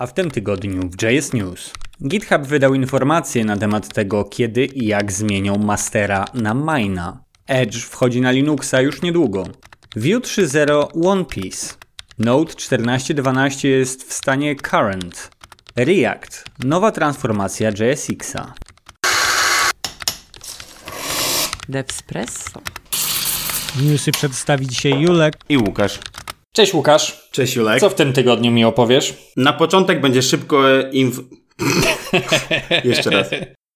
A w tym tygodniu w JS News GitHub wydał informacje na temat tego, kiedy i jak zmienią mastera na Mina. Edge wchodzi na Linuxa już niedługo. Vue 3.0 One Piece. Node 14.12 jest w stanie current. React. Nowa transformacja JSX-a. Devspresso. Newsy przedstawi dzisiaj Julek. I Łukasz. Cześć Łukasz. Cześć Julek. Co w tym tygodniu mi opowiesz? Na początek będzie szybko inf... Jeszcze raz.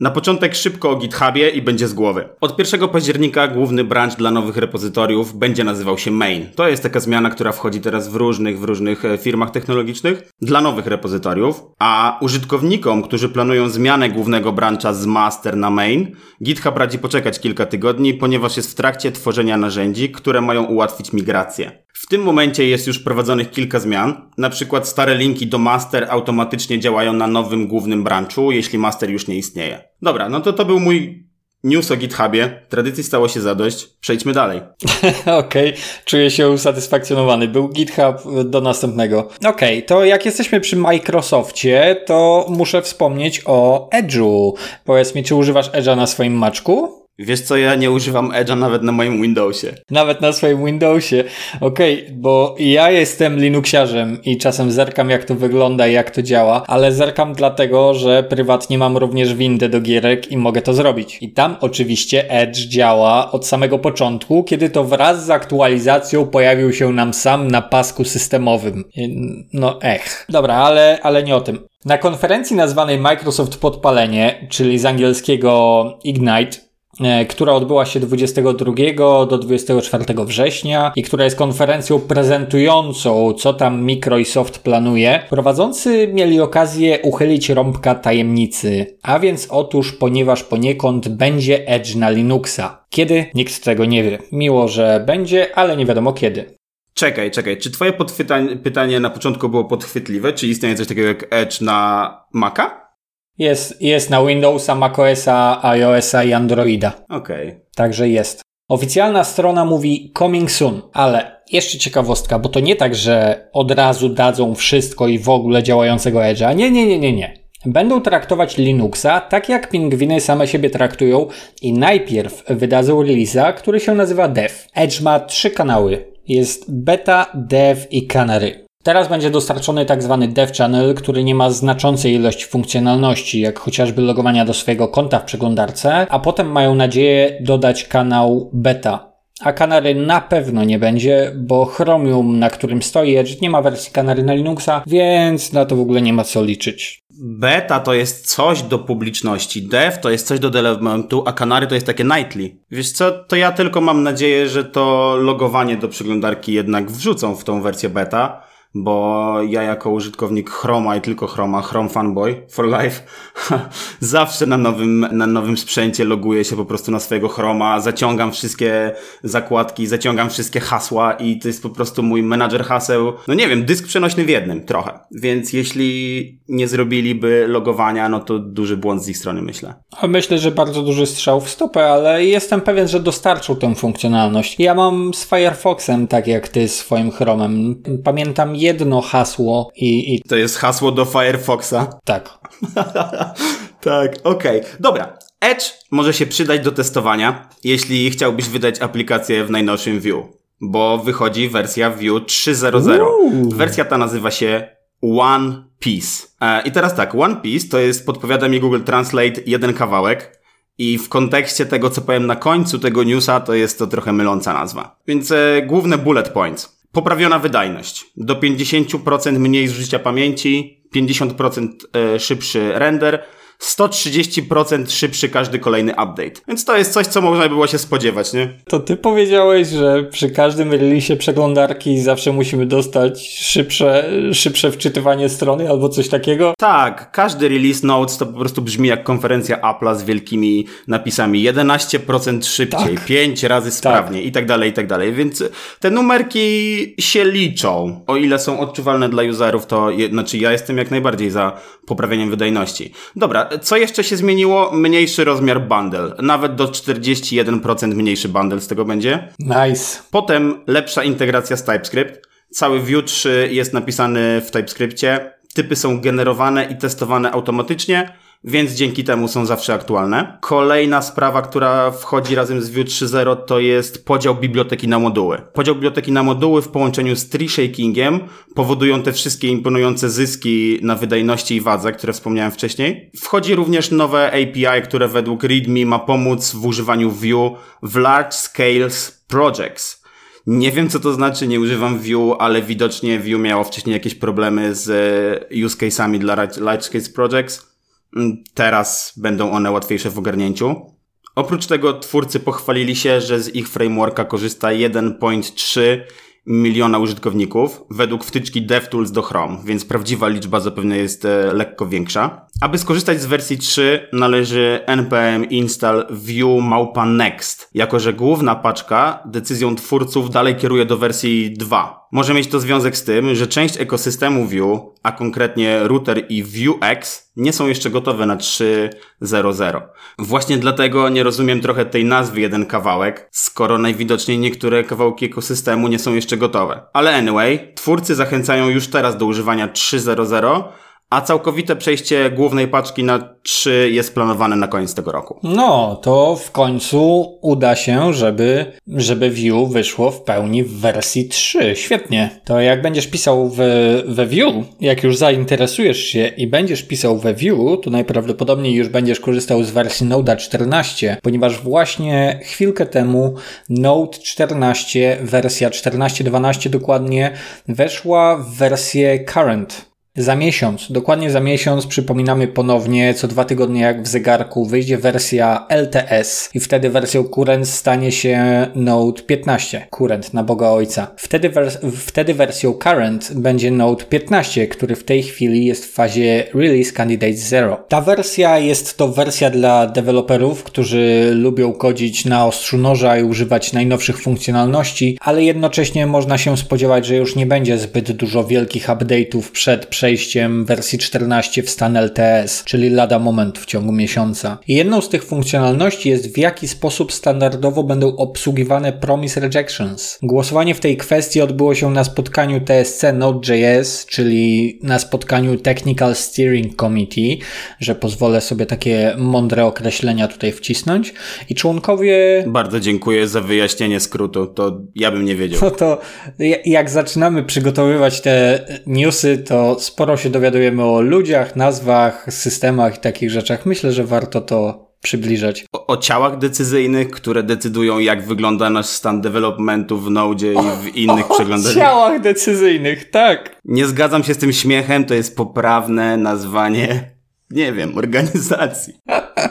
Na początek szybko o GitHubie i będzie z głowy. Od 1 października główny branch dla nowych repozytoriów będzie nazywał się main. To jest taka zmiana, która wchodzi teraz w różnych, w różnych e, firmach technologicznych dla nowych repozytoriów, a użytkownikom, którzy planują zmianę głównego brancha z master na main, GitHub radzi poczekać kilka tygodni, ponieważ jest w trakcie tworzenia narzędzi, które mają ułatwić migrację. W tym momencie jest już prowadzonych kilka zmian. Na przykład stare linki do master automatycznie działają na nowym głównym branchu, jeśli master już nie istnieje. Dobra, no to to był mój news o GitHubie. Tradycji stało się zadość. Przejdźmy dalej. Okej, okay. czuję się usatysfakcjonowany. Był GitHub do następnego. Okej, okay, to jak jesteśmy przy Microsoftie, to muszę wspomnieć o Edge'u. Powiedz mi, czy używasz Edge'a na swoim maczku? Wiesz co, ja nie używam Edge'a nawet na moim Windowsie. Nawet na swoim Windowsie. Okej, okay, bo ja jestem Linuxiarzem i czasem zerkam jak to wygląda i jak to działa, ale zerkam dlatego, że prywatnie mam również windę do gierek i mogę to zrobić. I tam oczywiście Edge działa od samego początku, kiedy to wraz z aktualizacją pojawił się nam sam na pasku systemowym. No ech. Dobra, ale, ale nie o tym. Na konferencji nazwanej Microsoft Podpalenie, czyli z angielskiego Ignite, która odbyła się 22 do 24 września i która jest konferencją prezentującą, co tam Microsoft planuje. Prowadzący mieli okazję uchylić rąbka tajemnicy, a więc otóż, ponieważ poniekąd będzie Edge na Linuxa. Kiedy? Nikt tego nie wie. Miło, że będzie, ale nie wiadomo kiedy. Czekaj, czekaj. Czy twoje pytanie na początku było podchwytliwe? Czy istnieje coś takiego jak Edge na Maca? Jest, jest na Windowsa, macOSa, iOSa i Androida. Okej. Okay. Także jest. Oficjalna strona mówi coming soon, ale jeszcze ciekawostka, bo to nie tak, że od razu dadzą wszystko i w ogóle działającego Edge'a. Nie, nie, nie, nie, nie. Będą traktować Linuxa tak jak pingwiny same siebie traktują i najpierw wydadzą release'a, który się nazywa Dev. Edge ma trzy kanały. Jest beta, dev i canary. Teraz będzie dostarczony tak zwany dev channel, który nie ma znaczącej ilości funkcjonalności, jak chociażby logowania do swojego konta w przeglądarce, a potem mają nadzieję dodać kanał beta. A Kanary na pewno nie będzie, bo Chromium, na którym stoi Edge, nie ma wersji Kanary na Linuxa, więc na to w ogóle nie ma co liczyć. Beta to jest coś do publiczności, dev to jest coś do developmentu, a Kanary to jest takie nightly. Wiesz co, to ja tylko mam nadzieję, że to logowanie do przeglądarki jednak wrzucą w tą wersję beta, bo ja jako użytkownik Chroma i tylko Chroma, Chrome Fanboy for Life, zawsze na nowym, na nowym sprzęcie loguję się po prostu na swojego Chroma, zaciągam wszystkie zakładki, zaciągam wszystkie hasła i to jest po prostu mój menadżer haseł, no nie wiem, dysk przenośny w jednym, trochę. Więc jeśli nie zrobiliby logowania, no to duży błąd z ich strony, myślę. Myślę, że bardzo duży strzał w stopę, ale jestem pewien, że dostarczył tę funkcjonalność. Ja mam z Firefoxem, tak jak ty swoim Chromem. Pamiętam jedno hasło i... i... To jest hasło do Firefoxa? Tak. tak, okej. Okay. Dobra. Edge może się przydać do testowania, jeśli chciałbyś wydać aplikację w najnowszym Vue, bo wychodzi wersja Vue 3.0.0. Wersja ta nazywa się One Piece. E, I teraz tak, One Piece to jest, podpowiada mi Google Translate, jeden kawałek. I w kontekście tego, co powiem na końcu tego newsa, to jest to trochę myląca nazwa. Więc e, główne bullet points. Poprawiona wydajność. Do 50% mniej zużycia pamięci, 50% e, szybszy render, 130% szybszy każdy kolejny update. Więc to jest coś, co można było się spodziewać, nie? To ty powiedziałeś, że przy każdym releasie przeglądarki zawsze musimy dostać szybsze, szybsze wczytywanie strony albo coś takiego? Tak, każdy release notes to po prostu brzmi jak konferencja Apple'a z wielkimi napisami 11% szybciej, tak. 5 razy sprawniej tak. i tak dalej, i tak dalej. Więc te numerki się liczą. O ile są odczuwalne dla userów, to je, znaczy ja jestem jak najbardziej za poprawieniem wydajności. Dobra, co jeszcze się zmieniło? Mniejszy rozmiar bundle. Nawet do 41% mniejszy bundle z tego będzie. Nice. Potem lepsza integracja z TypeScript. Cały Vue 3 jest napisany w TypeScriptie. typy są generowane i testowane automatycznie, więc dzięki temu są zawsze aktualne. Kolejna sprawa, która wchodzi razem z Vue 3.0 to jest podział biblioteki na moduły. Podział biblioteki na moduły w połączeniu z tree shakingiem powodują te wszystkie imponujące zyski na wydajności i wadze, które wspomniałem wcześniej. Wchodzi również nowe API, które według README ma pomóc w używaniu Vue w large scales projects. Nie wiem, co to znaczy, nie używam Vue, ale widocznie Vue miało wcześniej jakieś problemy z e, use case'ami dla large scale projects. Mm, teraz będą one łatwiejsze w ogarnięciu. Oprócz tego twórcy pochwalili się, że z ich frameworka korzysta 1.3 miliona użytkowników według wtyczki DevTools do Chrome, więc prawdziwa liczba zapewne jest e, lekko większa. Aby skorzystać z wersji 3 należy npm install view małpa next, jako że główna paczka decyzją twórców dalej kieruje do wersji 2. Może mieć to związek z tym, że część ekosystemu Vue, a konkretnie router i Vuex, nie są jeszcze gotowe na 3.0.0. Właśnie dlatego nie rozumiem trochę tej nazwy jeden kawałek, skoro najwidoczniej niektóre kawałki ekosystemu nie są jeszcze gotowe. Ale anyway, twórcy zachęcają już teraz do używania 3.0.0, a całkowite przejście głównej paczki na 3 jest planowane na koniec tego roku. No, to w końcu uda się, żeby, żeby Vue wyszło w pełni w wersji 3. Świetnie. To jak będziesz pisał w, we Vue, jak już zainteresujesz się i będziesz pisał we Vue, to najprawdopodobniej już będziesz korzystał z wersji Node 14, ponieważ właśnie chwilkę temu Node 14, wersja 14.12 dokładnie, weszła w wersję Current za miesiąc, dokładnie za miesiąc, przypominamy ponownie, co dwa tygodnie jak w zegarku wyjdzie wersja LTS i wtedy wersją Current stanie się Node 15. Current na Boga Ojca. Wtedy, wers- wtedy wersją Current będzie Node 15, który w tej chwili jest w fazie Release Candidate Zero. Ta wersja jest to wersja dla deweloperów, którzy lubią kodzić na ostrzu noża i używać najnowszych funkcjonalności, ale jednocześnie można się spodziewać, że już nie będzie zbyt dużo wielkich update'ów przed przejściem przejściem wersji 14 w stan LTS, czyli lada moment w ciągu miesiąca. I jedną z tych funkcjonalności jest w jaki sposób standardowo będą obsługiwane promise rejections. Głosowanie w tej kwestii odbyło się na spotkaniu TSC Node.js, czyli na spotkaniu Technical Steering Committee, że pozwolę sobie takie mądre określenia tutaj wcisnąć. I członkowie... Bardzo dziękuję za wyjaśnienie skrótu, to ja bym nie wiedział. No to jak zaczynamy przygotowywać te newsy, to sporo się dowiadujemy o ludziach, nazwach, systemach i takich rzeczach. Myślę, że warto to przybliżać. O, o, ciałach decyzyjnych, które decydują, jak wygląda nasz stan developmentu w Node i w innych przeglądach. O ciałach decyzyjnych, tak. Nie zgadzam się z tym śmiechem, to jest poprawne nazwanie, nie wiem, organizacji.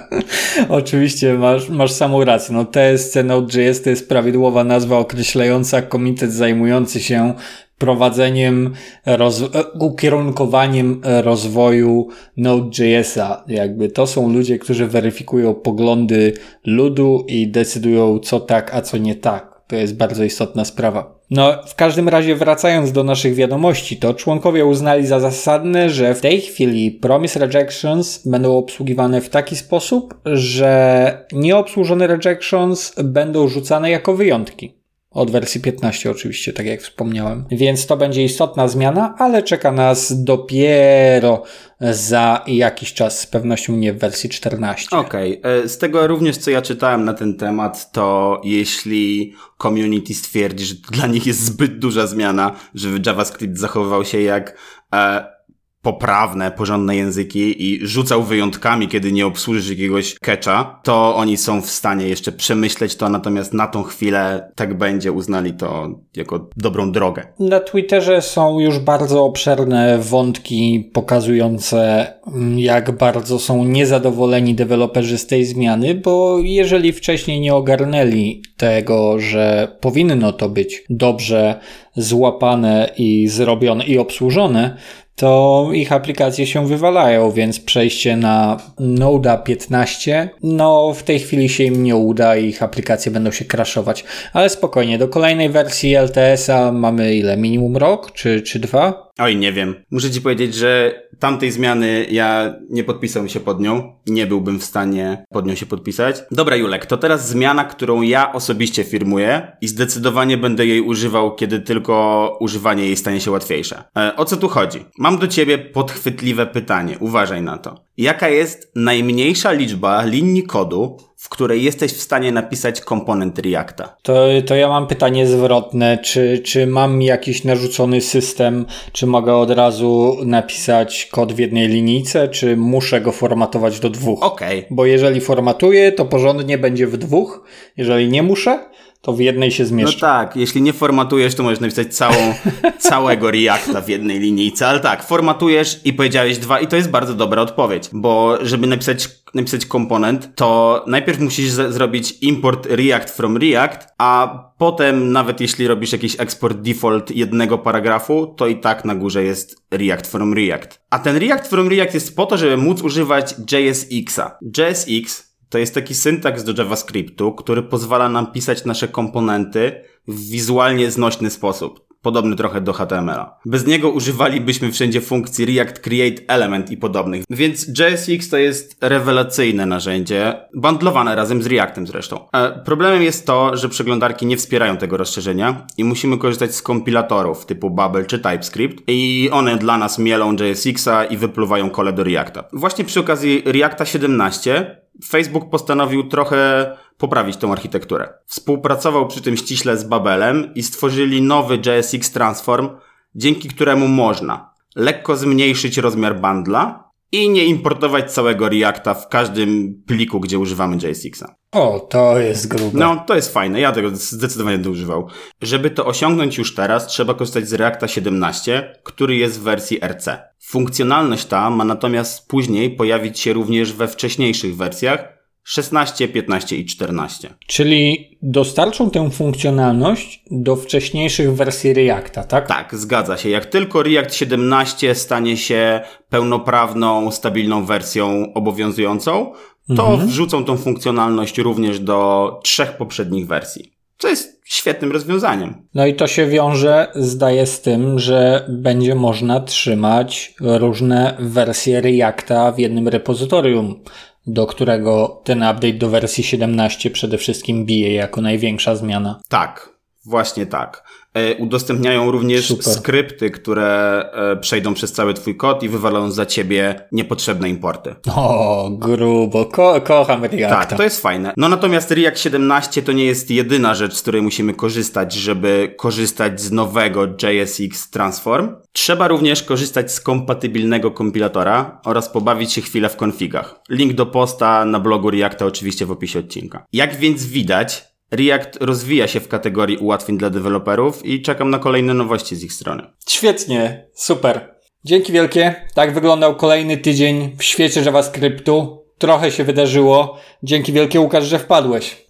Oczywiście masz, masz samą rację. No TSC Node.js to jest prawidłowa nazwa określająca komitet zajmujący się prowadzeniem, roz, ukierunkowaniem rozwoju Node.js'a. Jakby to są ludzie, którzy weryfikują poglądy ludu i decydują co tak, a co nie tak. To jest bardzo istotna sprawa. No, w każdym razie wracając do naszych wiadomości, to członkowie uznali za zasadne, że w tej chwili promise rejections będą obsługiwane w taki sposób, że nieobsłużone rejections będą rzucane jako wyjątki. Od wersji 15 oczywiście, tak jak wspomniałem. Więc to będzie istotna zmiana, ale czeka nas dopiero za jakiś czas, z pewnością nie w wersji 14. Okej, okay. z tego również co ja czytałem na ten temat, to jeśli community stwierdzi, że dla nich jest zbyt duża zmiana, żeby JavaScript zachowywał się jak e, poprawne, porządne języki i rzucał wyjątkami, kiedy nie obsłużysz jakiegoś catcha, to oni są w stanie jeszcze przemyśleć to, natomiast na tą chwilę tak będzie, uznali to jako dobrą drogę. Na Twitterze są już bardzo obszerne wątki pokazujące, mm, jak bardzo są niezadowoleni deweloperzy z tej zmiany, bo jeżeli wcześniej nie ogarnęli tego, że powinno to być dobrze złapane i zrobione i obsłużone, to ich aplikacje się wywalają, więc przejście na Node 15, no w tej chwili się im nie uda i ich aplikacje będą się crashować. Ale spokojnie, do kolejnej wersji LTS-a mamy ile? Minimum rok czy, czy dwa? Oj, nie wiem. Muszę ci powiedzieć, że tamtej zmiany ja nie podpisałbym się pod nią. Nie byłbym w stanie pod nią się podpisać. Dobra, Julek, to teraz zmiana, którą ja osobiście firmuję i zdecydowanie będę jej używał, kiedy tylko używanie jej stanie się łatwiejsze. E, o co tu chodzi? Mam do ciebie podchwytliwe pytanie. Uważaj na to. Jaka jest najmniejsza liczba linii kodu, w której jesteś w stanie napisać komponent Reacta. To, to ja mam pytanie zwrotne. Czy, czy mam jakiś narzucony system, czy mogę od razu napisać kod w jednej linijce, czy muszę go formatować do dwóch? Okej. Okay. Bo jeżeli formatuję, to porządnie będzie w dwóch. Jeżeli nie muszę, to w jednej się zmieszczę. No tak, jeśli nie formatujesz, to możesz napisać całą, całego Reacta w jednej linijce, ale tak, formatujesz i powiedziałeś dwa i to jest bardzo dobra odpowiedź, bo żeby napisać, napisać komponent, to najpierw musisz zrobić import React from React, a potem nawet jeśli robisz jakiś export default jednego paragrafu, to i tak na górze jest React from React. A ten React from React jest po to, żeby móc używać JSX-a. JSX to jest taki syntaks do JavaScriptu, który pozwala nam pisać nasze komponenty w wizualnie znośny sposób. Podobny trochę do HTML-a. Bez niego używalibyśmy wszędzie funkcji React Create Element i podobnych. Więc JSX to jest rewelacyjne narzędzie, bundlowane razem z Reactem zresztą. E, problemem jest to, że przeglądarki nie wspierają tego rozszerzenia i musimy korzystać z kompilatorów typu Babel czy TypeScript i one dla nas mielą JSX-a i wypluwają kole do Reacta. Właśnie przy okazji Reacta 17 Facebook postanowił trochę poprawić tą architekturę. Współpracował przy tym ściśle z Babelem i stworzyli nowy JSX Transform, dzięki któremu można lekko zmniejszyć rozmiar bundla i nie importować całego Reacta w każdym pliku, gdzie używamy JSX-a. O, to jest grube. No, to jest fajne. Ja tego zdecydowanie będę używał. Żeby to osiągnąć już teraz, trzeba korzystać z Reacta 17, który jest w wersji RC. Funkcjonalność ta ma natomiast później pojawić się również we wcześniejszych wersjach, 16, 15 i 14. Czyli dostarczą tę funkcjonalność do wcześniejszych wersji Reacta, tak? Tak, zgadza się. Jak tylko React 17 stanie się pełnoprawną, stabilną wersją obowiązującą, to mhm. wrzucą tą funkcjonalność również do trzech poprzednich wersji. Co jest świetnym rozwiązaniem. No i to się wiąże, zdaje, z tym, że będzie można trzymać różne wersje Reacta w jednym repozytorium do którego ten update do wersji 17 przede wszystkim bije jako największa zmiana. Tak, właśnie tak. E, udostępniają również Super. skrypty, które e, przejdą przez cały twój kod i wywalą za ciebie niepotrzebne importy. O, grubo. Ko kocham Reacta. Tak, to jest fajne. No natomiast React 17 to nie jest jedyna rzecz, z której musimy korzystać, żeby korzystać z nowego JSX Transform. Trzeba również korzystać z kompatybilnego kompilatora oraz pobawić się chwilę w konfigach. Link do posta na blogu Reacta oczywiście w opisie odcinka. Jak więc widać, React rozwija się w kategorii ułatwień dla deweloperów i czekam na kolejne nowości z ich strony. Świetnie, super. Dzięki wielkie. Tak wyglądał kolejny tydzień w świecie JavaScriptu. Trochę się wydarzyło. Dzięki wielkie Łukasz, że wpadłeś.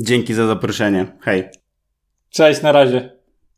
Dzięki za zaproszenie. Hej. Cześć, na razie.